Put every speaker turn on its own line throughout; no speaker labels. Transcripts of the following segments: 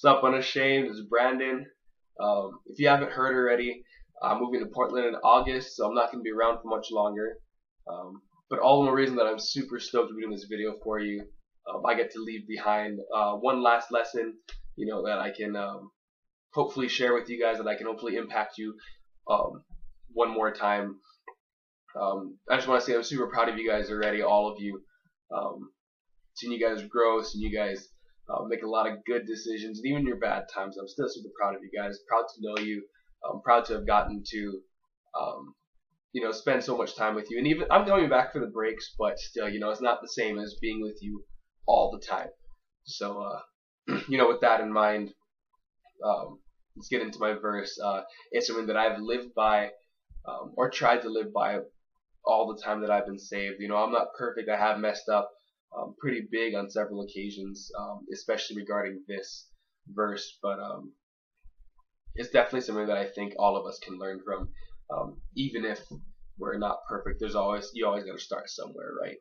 What's up, Unashamed? It's Brandon. Um, if you haven't heard already, I'm moving to Portland in August, so I'm not going to be around for much longer. Um, but all the reason that I'm super stoked to be doing this video for you, um, I get to leave behind uh, one last lesson, you know, that I can um, hopefully share with you guys, that I can hopefully impact you um, one more time. Um, I just want to say I'm super proud of you guys already, all of you. Seeing you guys grow, seeing you guys uh, make a lot of good decisions, and even your bad times. I'm still super proud of you guys. Proud to know you. I'm proud to have gotten to, um, you know, spend so much time with you. And even I'm going back for the breaks, but still, you know, it's not the same as being with you all the time. So, uh, you know, with that in mind, um, let's get into my verse. Uh, it's something that I've lived by, um, or tried to live by, all the time that I've been saved. You know, I'm not perfect. I have messed up um, pretty big on several occasions, um, especially regarding this verse. But um, it's definitely something that I think all of us can learn from. Um, even if we're not perfect, there's always you always got to start somewhere, right?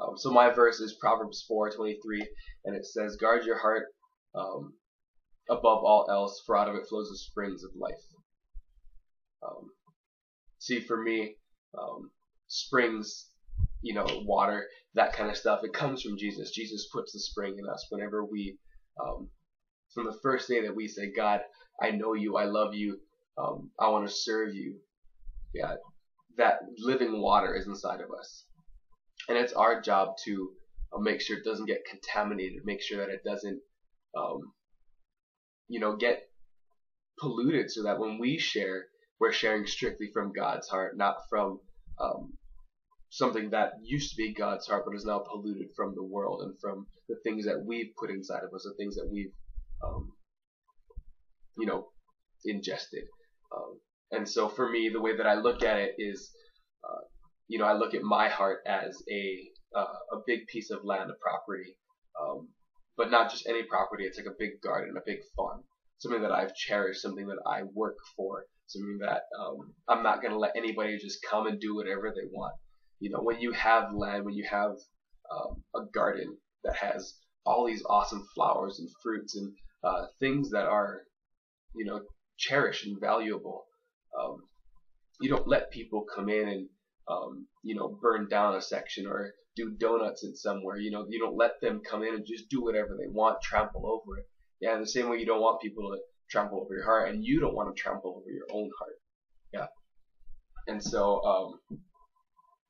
Um, so my verse is Proverbs 4:23, and it says, "Guard your heart um, above all else, for out of it flows the springs of life." see, for me, springs you know, water, that kind of stuff. It comes from Jesus. Jesus puts the spring in us whenever we, um, from the first day that we say, God, I know you, I love you, um, I want to serve you. Yeah, that living water is inside of us. And it's our job to uh, make sure it doesn't get contaminated, make sure that it doesn't, um, you know, get polluted so that when we share, we're sharing strictly from God's heart, not from um, something that used to be God's heart but is now polluted from the world and from the things that we've put inside of us, the things that we've, um, you know, ingested. Um, and so for me, the way that I look at it is, uh, you know, I look at my heart as a uh, a big piece of land, a property, um, but not just any property. It's like a big garden, a big farm, something that I've cherished, something that I work for, something that um, I'm not going to let anybody just come and do whatever they want you know, when you have land, when you have um, a garden that has all these awesome flowers and fruits and uh, things that are, you know, cherished and valuable, um, you don't let people come in and, um, you know, burn down a section or do donuts in somewhere. You know, you don't let them come in and just do whatever they want, trample over it. Yeah, in the same way you don't want people to trample over your heart, and you don't want to trample over your own heart. Yeah. And so, um,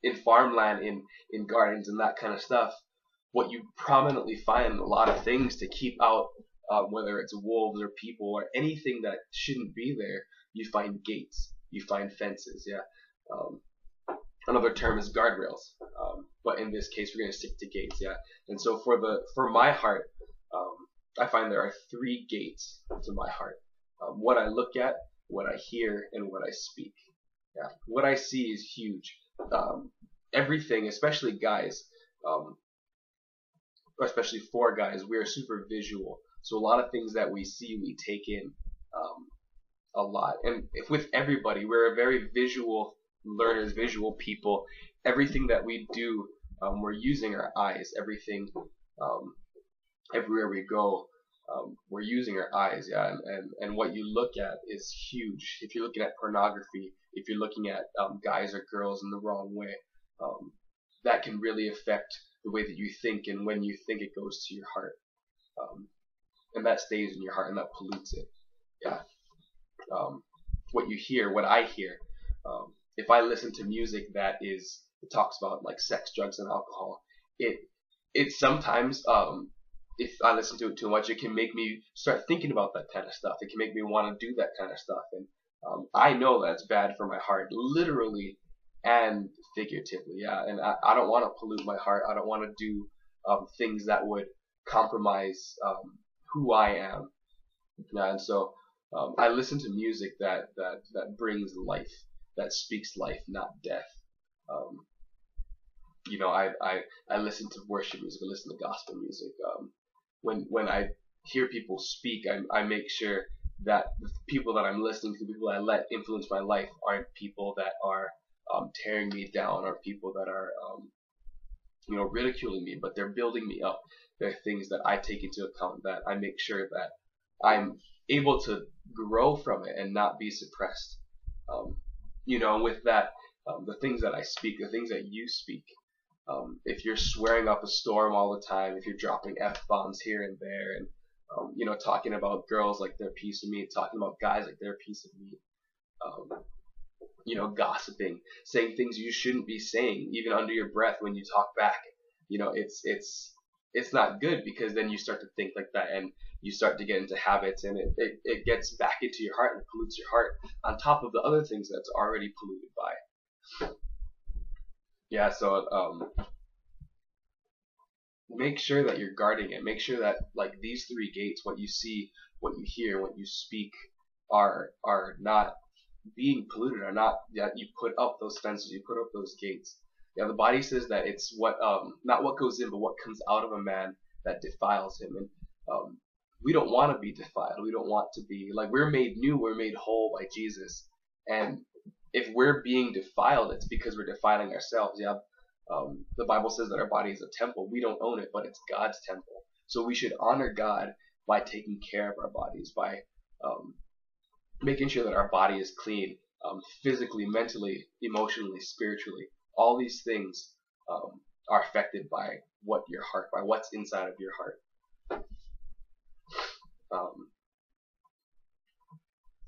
in farmland, in in gardens, and that kind of stuff, what you prominently find a lot of things to keep out, uh, whether it's wolves or people or anything that shouldn't be there. You find gates, you find fences. Yeah. Um, another term is guardrails, um, but in this case, we're going to stick to gates. Yeah. And so for the for my heart, um, I find there are three gates to my heart. Um, what I look at, what I hear, and what I speak. Yeah. What I see is huge um, everything, especially guys, um, especially for guys, we are super visual. So a lot of things that we see, we take in um, a lot. And if with everybody, we're a very visual learners, visual people. Everything that we do, um, we're using our eyes. Everything, um, everywhere we go, um, we're using our eyes, yeah, and, and, and what you look at is huge. If you're looking at pornography, if you're looking at um, guys or girls in the wrong way, um, that can really affect the way that you think, and when you think, it goes to your heart, um, and that stays in your heart, and that pollutes it. Yeah. Um, what you hear, what I hear, um, if I listen to music that is it talks about like sex, drugs, and alcohol, it it sometimes um, if I listen to it too much, it can make me start thinking about that kind of stuff. It can make me want to do that kind of stuff, and um, I know that's bad for my heart, literally and figuratively. Yeah, and I, I don't want to pollute my heart. I don't want to do um, things that would compromise um, who I am. Yeah, and so um, I listen to music that that that brings life, that speaks life, not death. Um, you know, I, I I listen to worship music. I listen to gospel music. Um, when when I hear people speak, I, I make sure that the people that I'm listening to, the people I let influence my life, aren't people that are um, tearing me down, or people that are um, you know ridiculing me, but they're building me up. They're things that I take into account that I make sure that I'm able to grow from it and not be suppressed. Um, you know, with that, um, the things that I speak, the things that you speak. Um, if you're swearing up a storm all the time, if you're dropping f bombs here and there, and um, you know, talking about girls like they're a piece of meat, talking about guys like they're a piece of meat, um, you know, gossiping, saying things you shouldn't be saying, even under your breath when you talk back. You know, it's it's it's not good because then you start to think like that and you start to get into habits and it, it, it gets back into your heart and pollutes your heart on top of the other things that's already polluted by. Yeah, so um, make sure that you're guarding it. Make sure that like these three gates, what you see, what you hear, what you speak, are are not being polluted, are not that you put up those fences, you put up those gates. Yeah, the Bible says that it's what um not what goes in, but what comes out of a man that defiles him. And um, we don't want to be defiled. We don't want to be like we're made new, we're made whole by Jesus. And if we're being defiled, it's because we're defiling ourselves. Yeah, um, the Bible says that our body is a temple. We don't own it, but it's God's temple. So we should honor God by taking care of our bodies, by um, making sure that our body is clean, um, physically, mentally, emotionally, spiritually. All these things um, are affected by what your heart, by what's inside of your heart. Um,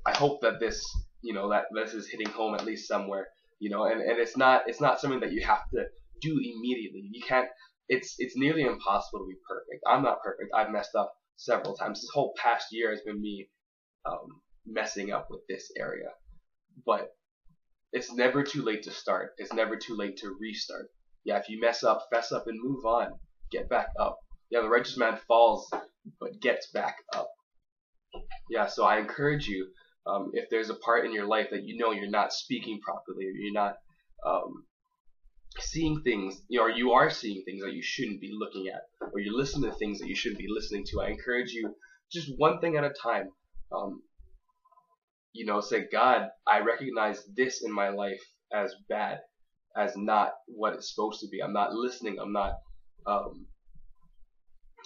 I hope that this, you know, that this is hitting home at least somewhere, you know, and, and it's not it's not something that you have to do immediately. You can't. It's it's nearly impossible to be perfect. I'm not perfect. I've messed up several times. This whole past year has been me um, messing up with this area, but it's never too late to start. It's never too late to restart. Yeah, if you mess up, fess up and move on. Get back up. Yeah, the righteous man falls but gets back up. Yeah, so I encourage you, um, if there's a part in your life that you know you're not speaking properly or you're not um, seeing things, or you are seeing things that you shouldn't be looking at, or you're listening to things that you shouldn't be listening to, I encourage you, just one thing at a time. Um, you know, say, God, I recognize this in my life as bad, as not what it's supposed to be. I'm not listening. I'm not um,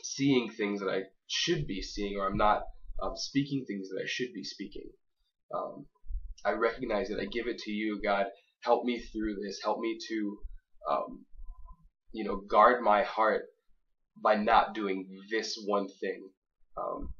seeing things that I should be seeing, or I'm not um, speaking things that I should be speaking. Um, I recognize it. I give it to you, God. Help me through this. Help me to, um, you know, guard my heart by not doing this one thing. Um,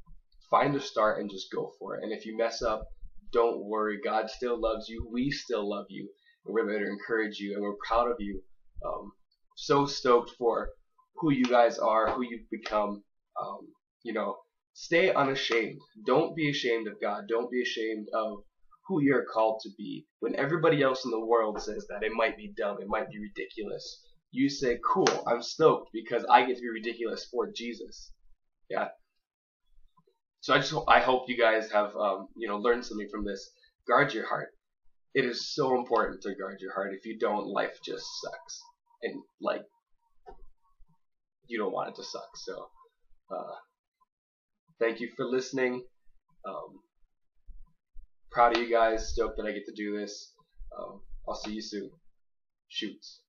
find a start and just go for it. And if you mess up, don't worry. God still loves you. We still love you. And we're there to encourage you. And we're proud of you. Um, so stoked for who you guys are, who you've become. Um, you know, stay unashamed. Don't be ashamed of God. Don't be ashamed of who you're called to be. When everybody else in the world says that it might be dumb, it might be ridiculous, you say, cool, I'm stoked because I get to be ridiculous for Jesus. Yeah. So I just I hope you guys have um, you know learned something from this. Guard your heart. It is so important to guard your heart. If you don't, life just sucks, and like you don't want it to suck. So, uh, thank you for listening. Um, proud of you guys. Stoked that I get to do this. Um, I'll see you soon. Shoots.